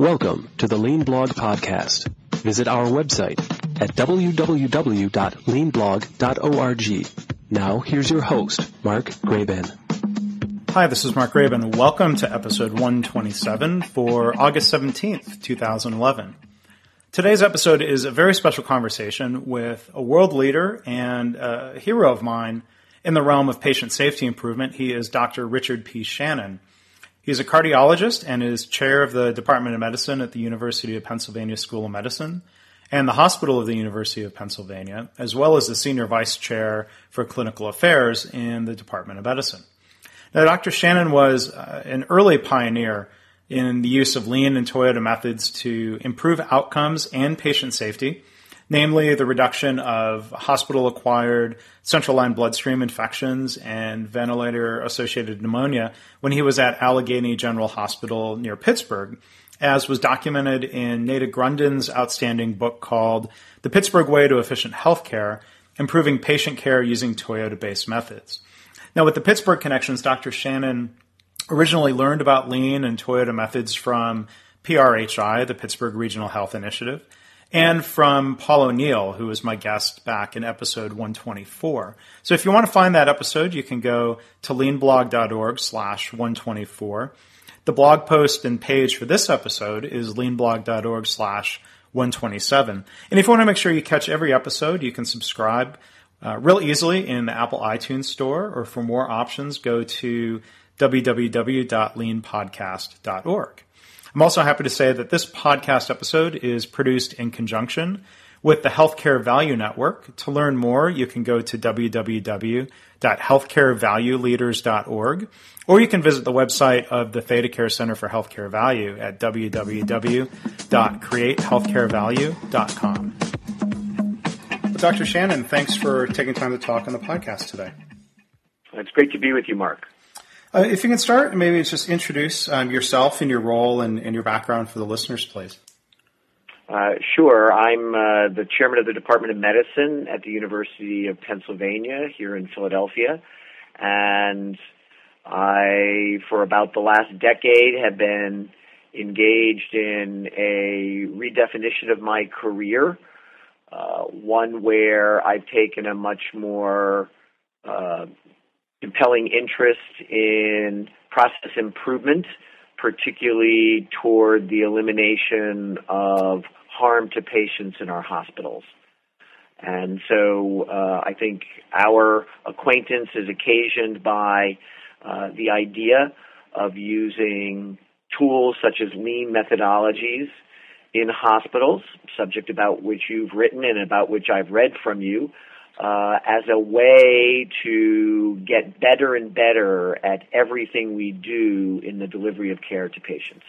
Welcome to the Lean Blog Podcast. Visit our website at www.leanblog.org. Now, here's your host, Mark Graban. Hi, this is Mark Graban. Welcome to episode 127 for August 17th, 2011. Today's episode is a very special conversation with a world leader and a hero of mine in the realm of patient safety improvement. He is Dr. Richard P. Shannon. He's a cardiologist and is chair of the Department of Medicine at the University of Pennsylvania School of Medicine and the Hospital of the University of Pennsylvania, as well as the senior vice chair for clinical affairs in the Department of Medicine. Now, Dr. Shannon was uh, an early pioneer in the use of lean and Toyota methods to improve outcomes and patient safety, namely the reduction of hospital acquired central line bloodstream infections and ventilator associated pneumonia when he was at Allegheny General Hospital near Pittsburgh, as was documented in Naida Grunden's outstanding book called The Pittsburgh Way to Efficient Healthcare Improving Patient Care Using Toyota Based Methods. Now, with the Pittsburgh connections, Dr. Shannon originally learned about lean and Toyota methods from PRHI, the Pittsburgh Regional Health Initiative, and from Paul O'Neill, who was my guest back in episode 124. So if you want to find that episode, you can go to leanblog.org slash 124. The blog post and page for this episode is leanblog.org slash 127. And if you want to make sure you catch every episode, you can subscribe uh, real easily in the Apple iTunes store, or for more options, go to www.leanpodcast.org. I'm also happy to say that this podcast episode is produced in conjunction with the Healthcare Value Network. To learn more, you can go to www.healthcarevalueleaders.org, or you can visit the website of the ThedaCare Center for Healthcare Value at www.createhealthcarevalue.com. Dr. Shannon, thanks for taking time to talk on the podcast today. It's great to be with you, Mark. Uh, if you can start, maybe just introduce um, yourself and your role and, and, your background for the listeners, please. Uh, sure. I'm uh, the chairman of the Department of Medicine at the University of Pennsylvania here in Philadelphia. And I, for about the last decade, have been engaged in a redefinition of my career uh, one where I've taken a much more uh, compelling interest in process improvement, particularly toward the elimination of harm to patients in our hospitals. And so uh, I think our acquaintance is occasioned by uh, the idea of using tools such as lean methodologies in hospitals, subject about which you've written and about which I've read from you, uh, as a way to get better and better at everything we do in the delivery of care to patients.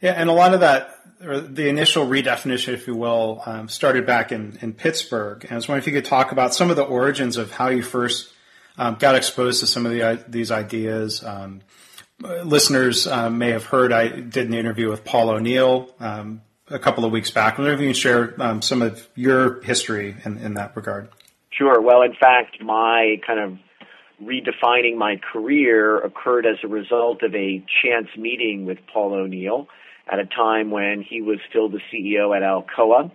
Yeah, and a lot of that, or the initial redefinition, if you will, um, started back in, in Pittsburgh. And I was wondering if you could talk about some of the origins of how you first um, got exposed to some of the, these ideas. Um, listeners um, may have heard I did an interview with Paul O'Neill um, a couple of weeks back. I wonder if you can share um, some of your history in, in that regard. Sure. Well, in fact, my kind of redefining my career occurred as a result of a chance meeting with Paul O'Neill at a time when he was still the CEO at Alcoa.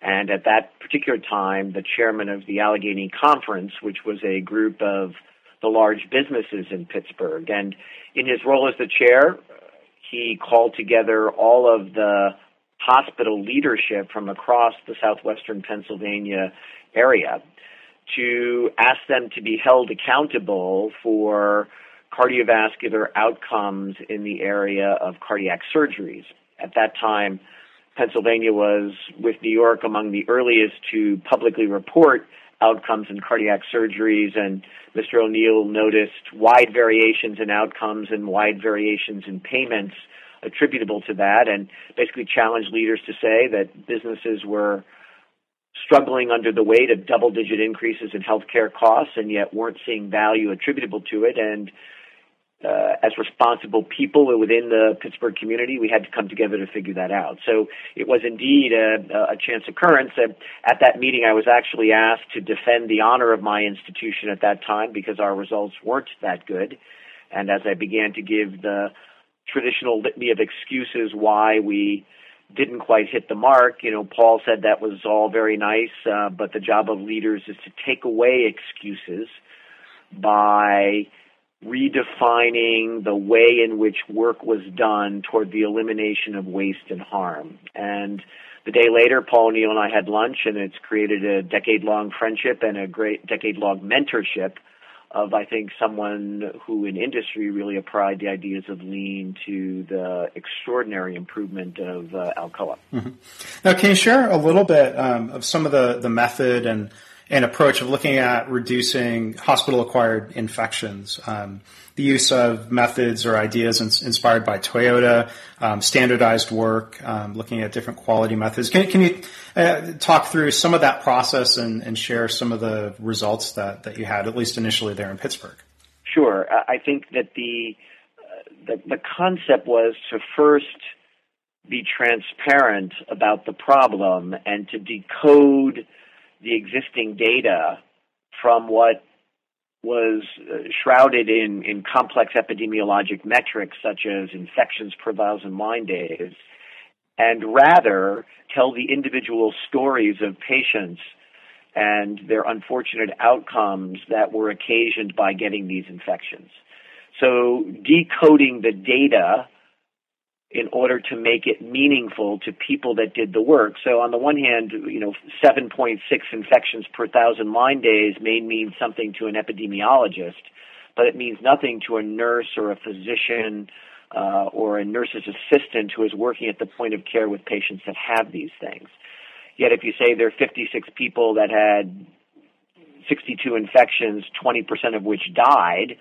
And at that particular time, the chairman of the Allegheny Conference, which was a group of the large businesses in Pittsburgh. And in his role as the chair, he called together all of the hospital leadership from across the southwestern Pennsylvania area to ask them to be held accountable for cardiovascular outcomes in the area of cardiac surgeries. At that time, Pennsylvania was, with New York, among the earliest to publicly report outcomes in cardiac surgeries, and Mr. O'Neill noticed wide variations in outcomes and wide variations in payments attributable to that, and basically challenged leaders to say that businesses were struggling under the weight of double digit increases in healthcare costs and yet weren't seeing value attributable to it. And uh, as responsible people within the Pittsburgh community, we had to come together to figure that out. So it was indeed a, a chance occurrence. At that meeting, I was actually asked to defend the honor of my institution at that time because our results weren't that good. And as I began to give the traditional litany of excuses why we didn't quite hit the mark. You know, Paul said that was all very nice, uh, but the job of leaders is to take away excuses by redefining the way in which work was done toward the elimination of waste and harm. And the day later, Paul O'Neill and I had lunch, and it's created a decade long friendship and a great decade long mentorship of, I think, someone who in industry really applied the ideas of lean to the extraordinary improvement of uh, Alcoa. Mm-hmm. Now, can you share a little bit um, of some of the, the method and an approach of looking at reducing hospital acquired infections. Um, the use of methods or ideas in, inspired by Toyota, um, standardized work, um, looking at different quality methods. Can, can you uh, talk through some of that process and, and, share some of the results that, that you had, at least initially there in Pittsburgh? Sure. I think that the, uh, the, the concept was to first be transparent about the problem and to decode the existing data from what was uh, shrouded in, in complex epidemiologic metrics such as infections per thousand line days, and rather tell the individual stories of patients and their unfortunate outcomes that were occasioned by getting these infections. So decoding the data in order to make it meaningful to people that did the work. So on the one hand, you know, 7.6 infections per thousand line days may mean something to an epidemiologist, but it means nothing to a nurse or a physician uh, or a nurse's assistant who is working at the point of care with patients that have these things. Yet if you say there are 56 people that had 62 infections, 20% of which died,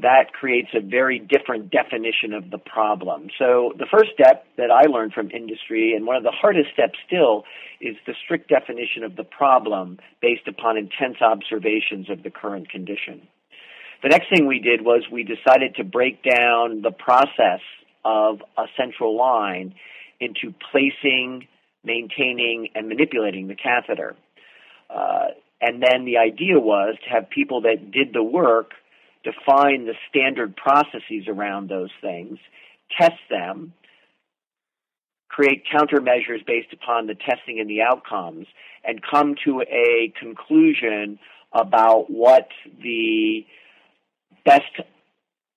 that creates a very different definition of the problem. So the first step that I learned from industry, and one of the hardest steps still, is the strict definition of the problem based upon intense observations of the current condition. The next thing we did was we decided to break down the process of a central line into placing, maintaining, and manipulating the catheter. Uh, and then the idea was to have people that did the work define the standard processes around those things, test them, create countermeasures based upon the testing and the outcomes, and come to a conclusion about what the best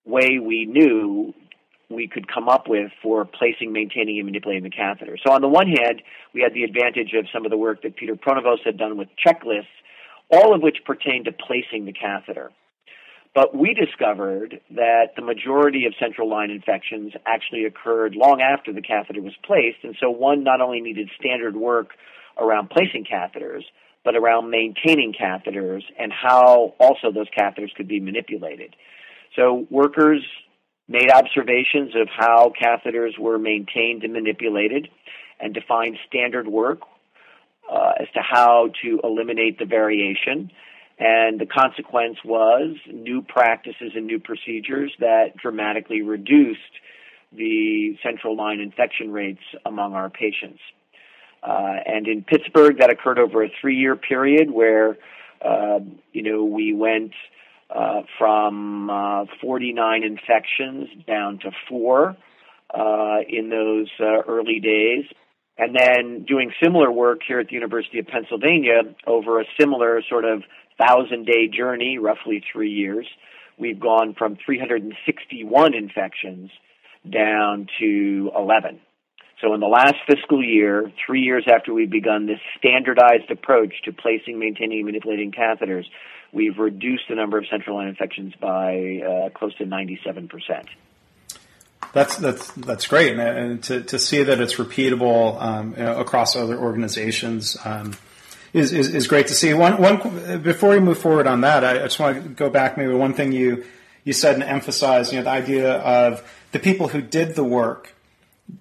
way we knew we could come up with for placing, maintaining, and manipulating the catheter. So on the one hand, we had the advantage of some of the work that Peter Pronovost had done with checklists, all of which pertained to placing the catheter. But we discovered that the majority of central line infections actually occurred long after the catheter was placed, and so one not only needed standard work around placing catheters, but around maintaining catheters and how also those catheters could be manipulated. So workers made observations of how catheters were maintained and manipulated and defined standard work uh, as to how to eliminate the variation. And the consequence was new practices and new procedures that dramatically reduced the central line infection rates among our patients. Uh, and in Pittsburgh, that occurred over a three-year period where, uh, you know, we went uh, from uh, 49 infections down to four uh, in those uh, early days. And then doing similar work here at the University of Pennsylvania over a similar sort of thousand day journey, roughly three years, we've gone from 361 infections down to 11. So in the last fiscal year, three years after we've begun this standardized approach to placing, maintaining, and manipulating catheters, we've reduced the number of central line infections by uh, close to 97 percent. That's that's that's great, and, to to see that it's repeatable um, you know, across other organizations. Um, is, is, is great to see. One, one, before we move forward on that, I just want to go back maybe one thing you, you said and emphasize, you know, the idea of the people who did the work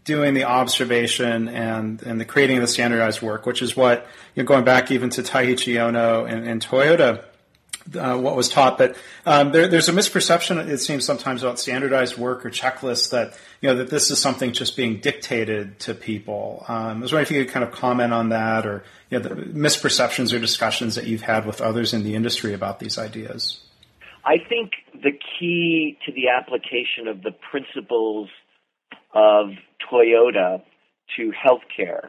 doing the observation and, and the creating of the standardized work, which is what, you know, going back even to Taiichi Ohno and, and Toyota, uh, what was taught. But um, there, there's a misperception, it seems sometimes, about standardized work or checklists that you know that this is something just being dictated to people. Um, I was wondering if you could kind of comment on that, or you know, the misperceptions or discussions that you've had with others in the industry about these ideas. I think the key to the application of the principles of Toyota to healthcare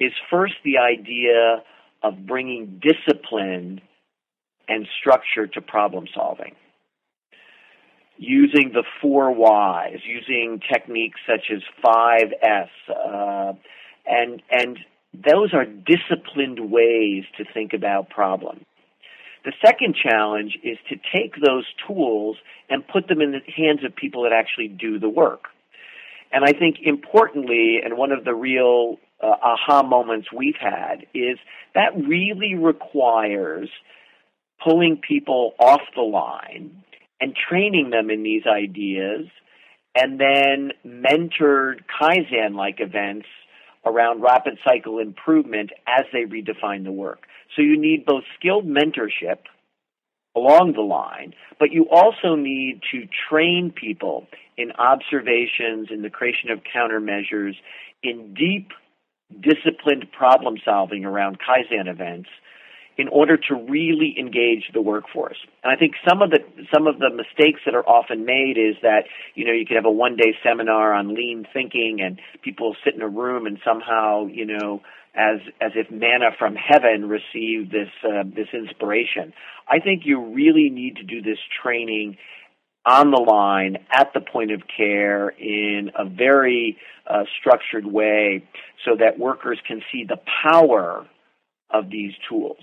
is first the idea of bringing discipline and structure to problem solving. Using the four whys, using techniques such as 5S, uh, and, and those are disciplined ways to think about problems. The second challenge is to take those tools and put them in the hands of people that actually do the work. And I think importantly, and one of the real uh, aha moments we've had is that really requires pulling people off the line and training them in these ideas and then mentored Kaizen like events around rapid cycle improvement as they redefine the work. So you need both skilled mentorship along the line, but you also need to train people in observations, in the creation of countermeasures, in deep, disciplined problem solving around Kaizen events in order to really engage the workforce. And I think some of the some of the mistakes that are often made is that you know you could have a one day seminar on lean thinking and people sit in a room and somehow you know as as if manna from heaven receive this uh, this inspiration. I think you really need to do this training on the line at the point of care in a very uh, structured way so that workers can see the power of these tools.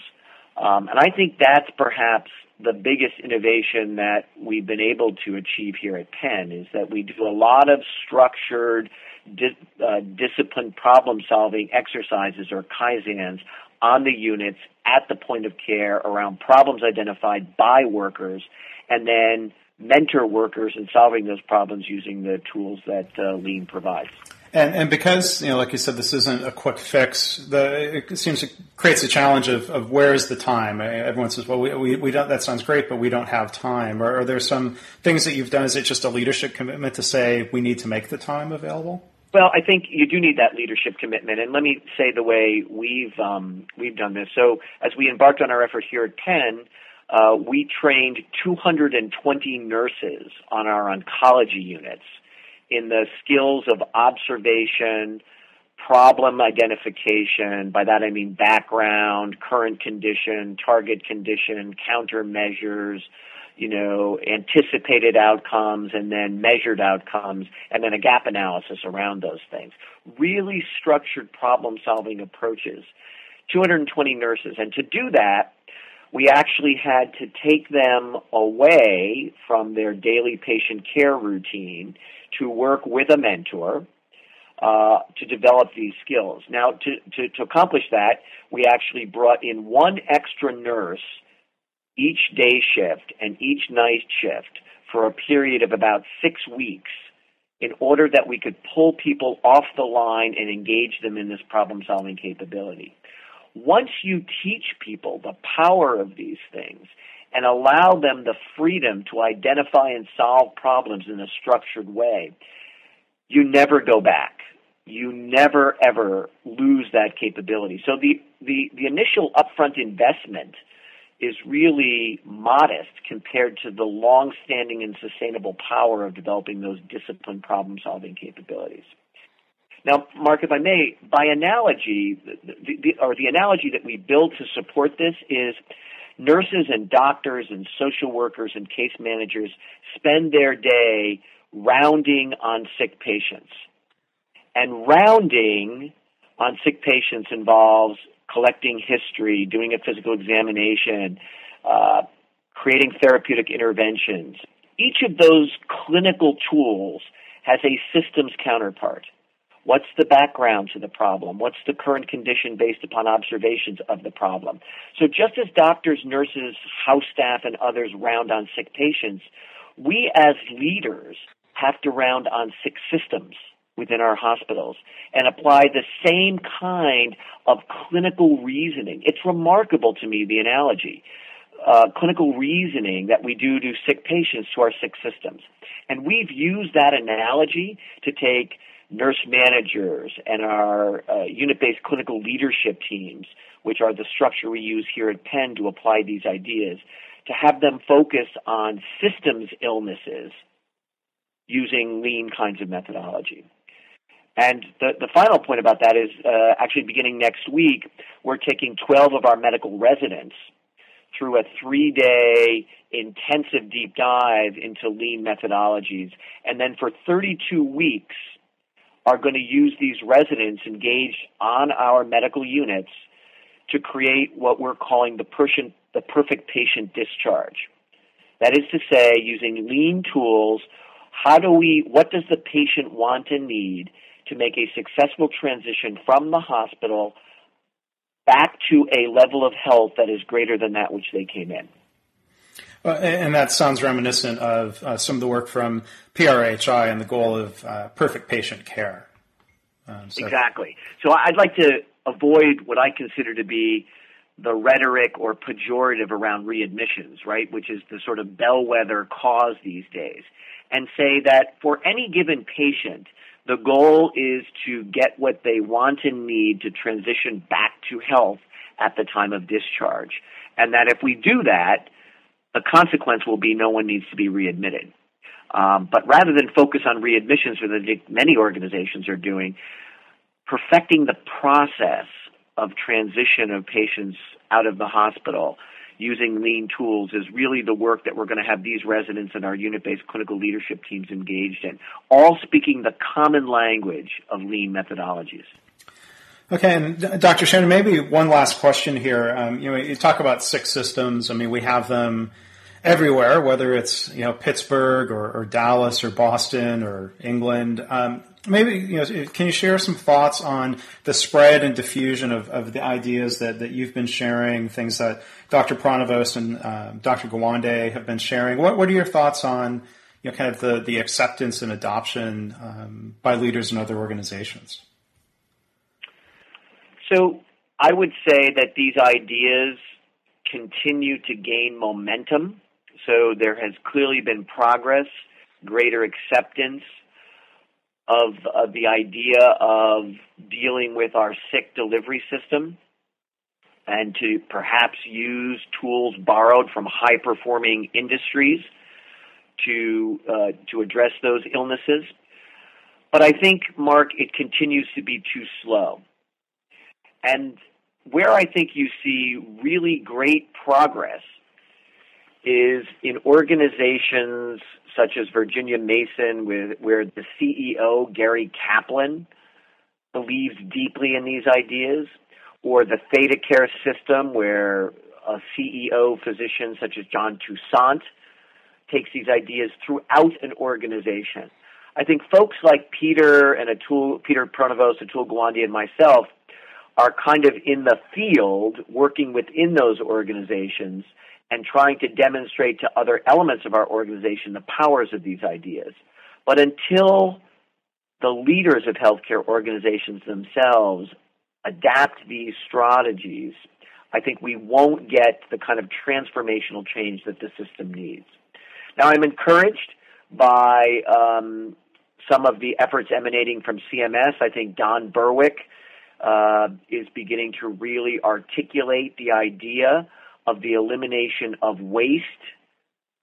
Um, and I think that's perhaps the biggest innovation that we've been able to achieve here at Penn is that we do a lot of structured, uh, disciplined problem solving exercises or kaizens on the units at the point of care around problems identified by workers and then mentor workers in solving those problems using the tools that uh, Lean provides. And, and because, you know, like you said, this isn't a quick fix, the, it seems it creates a challenge of, of where is the time? Everyone says, well, we, we, we don't, that sounds great, but we don't have time. Or are there some things that you've done? Is it just a leadership commitment to say we need to make the time available? Well, I think you do need that leadership commitment, and let me say the way we've um, we've done this. So, as we embarked on our effort here at Penn, uh, we trained 220 nurses on our oncology units in the skills of observation, problem identification. By that I mean background, current condition, target condition, countermeasures, you know, anticipated outcomes and then measured outcomes and then a gap analysis around those things. Really structured problem solving approaches. 220 nurses. And to do that, we actually had to take them away from their daily patient care routine to work with a mentor uh, to develop these skills. Now, to, to, to accomplish that, we actually brought in one extra nurse each day shift and each night shift for a period of about six weeks in order that we could pull people off the line and engage them in this problem solving capability. Once you teach people the power of these things and allow them the freedom to identify and solve problems in a structured way, you never go back. You never ever lose that capability. So the, the, the initial upfront investment is really modest compared to the long-standing and sustainable power of developing those disciplined problem-solving capabilities. Now, Mark, if I may, by analogy, the, the, or the analogy that we build to support this is nurses and doctors and social workers and case managers spend their day rounding on sick patients. And rounding on sick patients involves collecting history, doing a physical examination, uh, creating therapeutic interventions. Each of those clinical tools has a systems counterpart. What's the background to the problem? What's the current condition based upon observations of the problem? So just as doctors, nurses, house staff, and others round on sick patients, we as leaders have to round on sick systems within our hospitals and apply the same kind of clinical reasoning. It's remarkable to me, the analogy. Uh, clinical reasoning that we do to sick patients to our sick systems. And we've used that analogy to take nurse managers and our uh, unit-based clinical leadership teams, which are the structure we use here at Penn to apply these ideas, to have them focus on systems illnesses using lean kinds of methodology. And the, the final point about that is uh, actually beginning next week, we're taking 12 of our medical residents through a three day intensive deep dive into lean methodologies. And then for 32 weeks, are going to use these residents engaged on our medical units to create what we're calling the, person, the perfect patient discharge. That is to say, using lean tools, how do we, what does the patient want and need to make a successful transition from the hospital back to a level of health that is greater than that which they came in? Uh, and that sounds reminiscent of uh, some of the work from PRHI and the goal of uh, perfect patient care. Um, so. Exactly. So I'd like to avoid what I consider to be the rhetoric or pejorative around readmissions, right, which is the sort of bellwether cause these days, and say that for any given patient, the goal is to get what they want and need to transition back to health at the time of discharge. And that if we do that, the consequence will be no one needs to be readmitted. Um, but rather than focus on readmissions, which many organizations are doing, perfecting the process of transition of patients out of the hospital using lean tools is really the work that we're going to have these residents and our unit-based clinical leadership teams engaged in, all speaking the common language of lean methodologies. Okay, and Dr. Shannon, maybe one last question here. Um, you know, you talk about six systems. I mean, we have them everywhere, whether it's you know Pittsburgh or, or Dallas or Boston or England. Um, maybe you know, can you share some thoughts on the spread and diffusion of, of the ideas that, that you've been sharing, things that Dr. Pronovost and uh, Dr. Gawande have been sharing? What what are your thoughts on you know kind of the, the acceptance and adoption um, by leaders in other organizations? So I would say that these ideas continue to gain momentum so there has clearly been progress, greater acceptance of, of the idea of dealing with our sick delivery system and to perhaps use tools borrowed from high performing industries to uh, to address those illnesses. But I think, Mark, it continues to be too slow. And where I think you see really great progress is in organizations such as Virginia Mason, with, where the CEO, Gary Kaplan, believes deeply in these ideas, or the ThedaCare system, where a CEO physician such as John Toussaint takes these ideas throughout an organization. I think folks like Peter and Atul, Peter Pronovost, Atul Gawande, and myself are kind of in the field working within those organizations and trying to demonstrate to other elements of our organization the powers of these ideas. But until the leaders of healthcare organizations themselves adapt these strategies, I think we won't get the kind of transformational change that the system needs. Now, I'm encouraged by um, some of the efforts emanating from CMS. I think Don Berwick uh, is beginning to really articulate the idea of the elimination of waste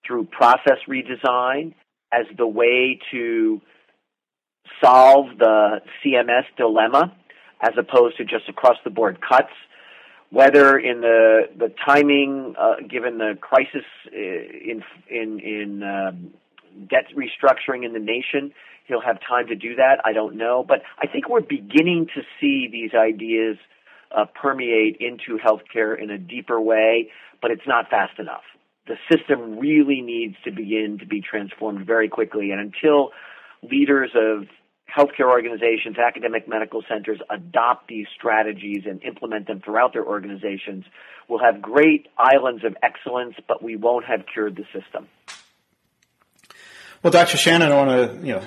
through process redesign as the way to solve the CMS dilemma as opposed to just across the board cuts. Whether in the the timing, uh, given the crisis uh, in in in um, debt restructuring in the nation, he'll have time to do that. I don't know, but I think we're beginning to see these ideas uh, permeate into healthcare in a deeper way, but it's not fast enough. The system really needs to begin to be transformed very quickly, and until leaders of healthcare organizations, academic medical centers adopt these strategies and implement them throughout their organizations, we'll have great islands of excellence, but we won't have cured the system. Well, Dr. Shannon, I want to, you know,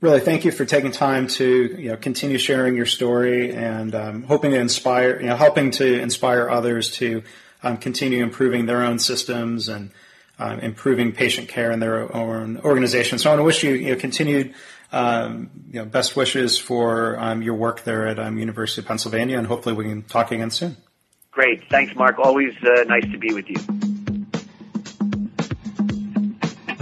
really thank you for taking time to, you know, continue sharing your story and um, hoping to inspire, you know, helping to inspire others to um, continue improving their own systems and um, improving patient care in their own organization. So I want to wish you, you know, continued, um, you know, best wishes for um, your work there at um, University of Pennsylvania, and hopefully we can talk again soon. Great, thanks, Mark. Always uh, nice to be with you.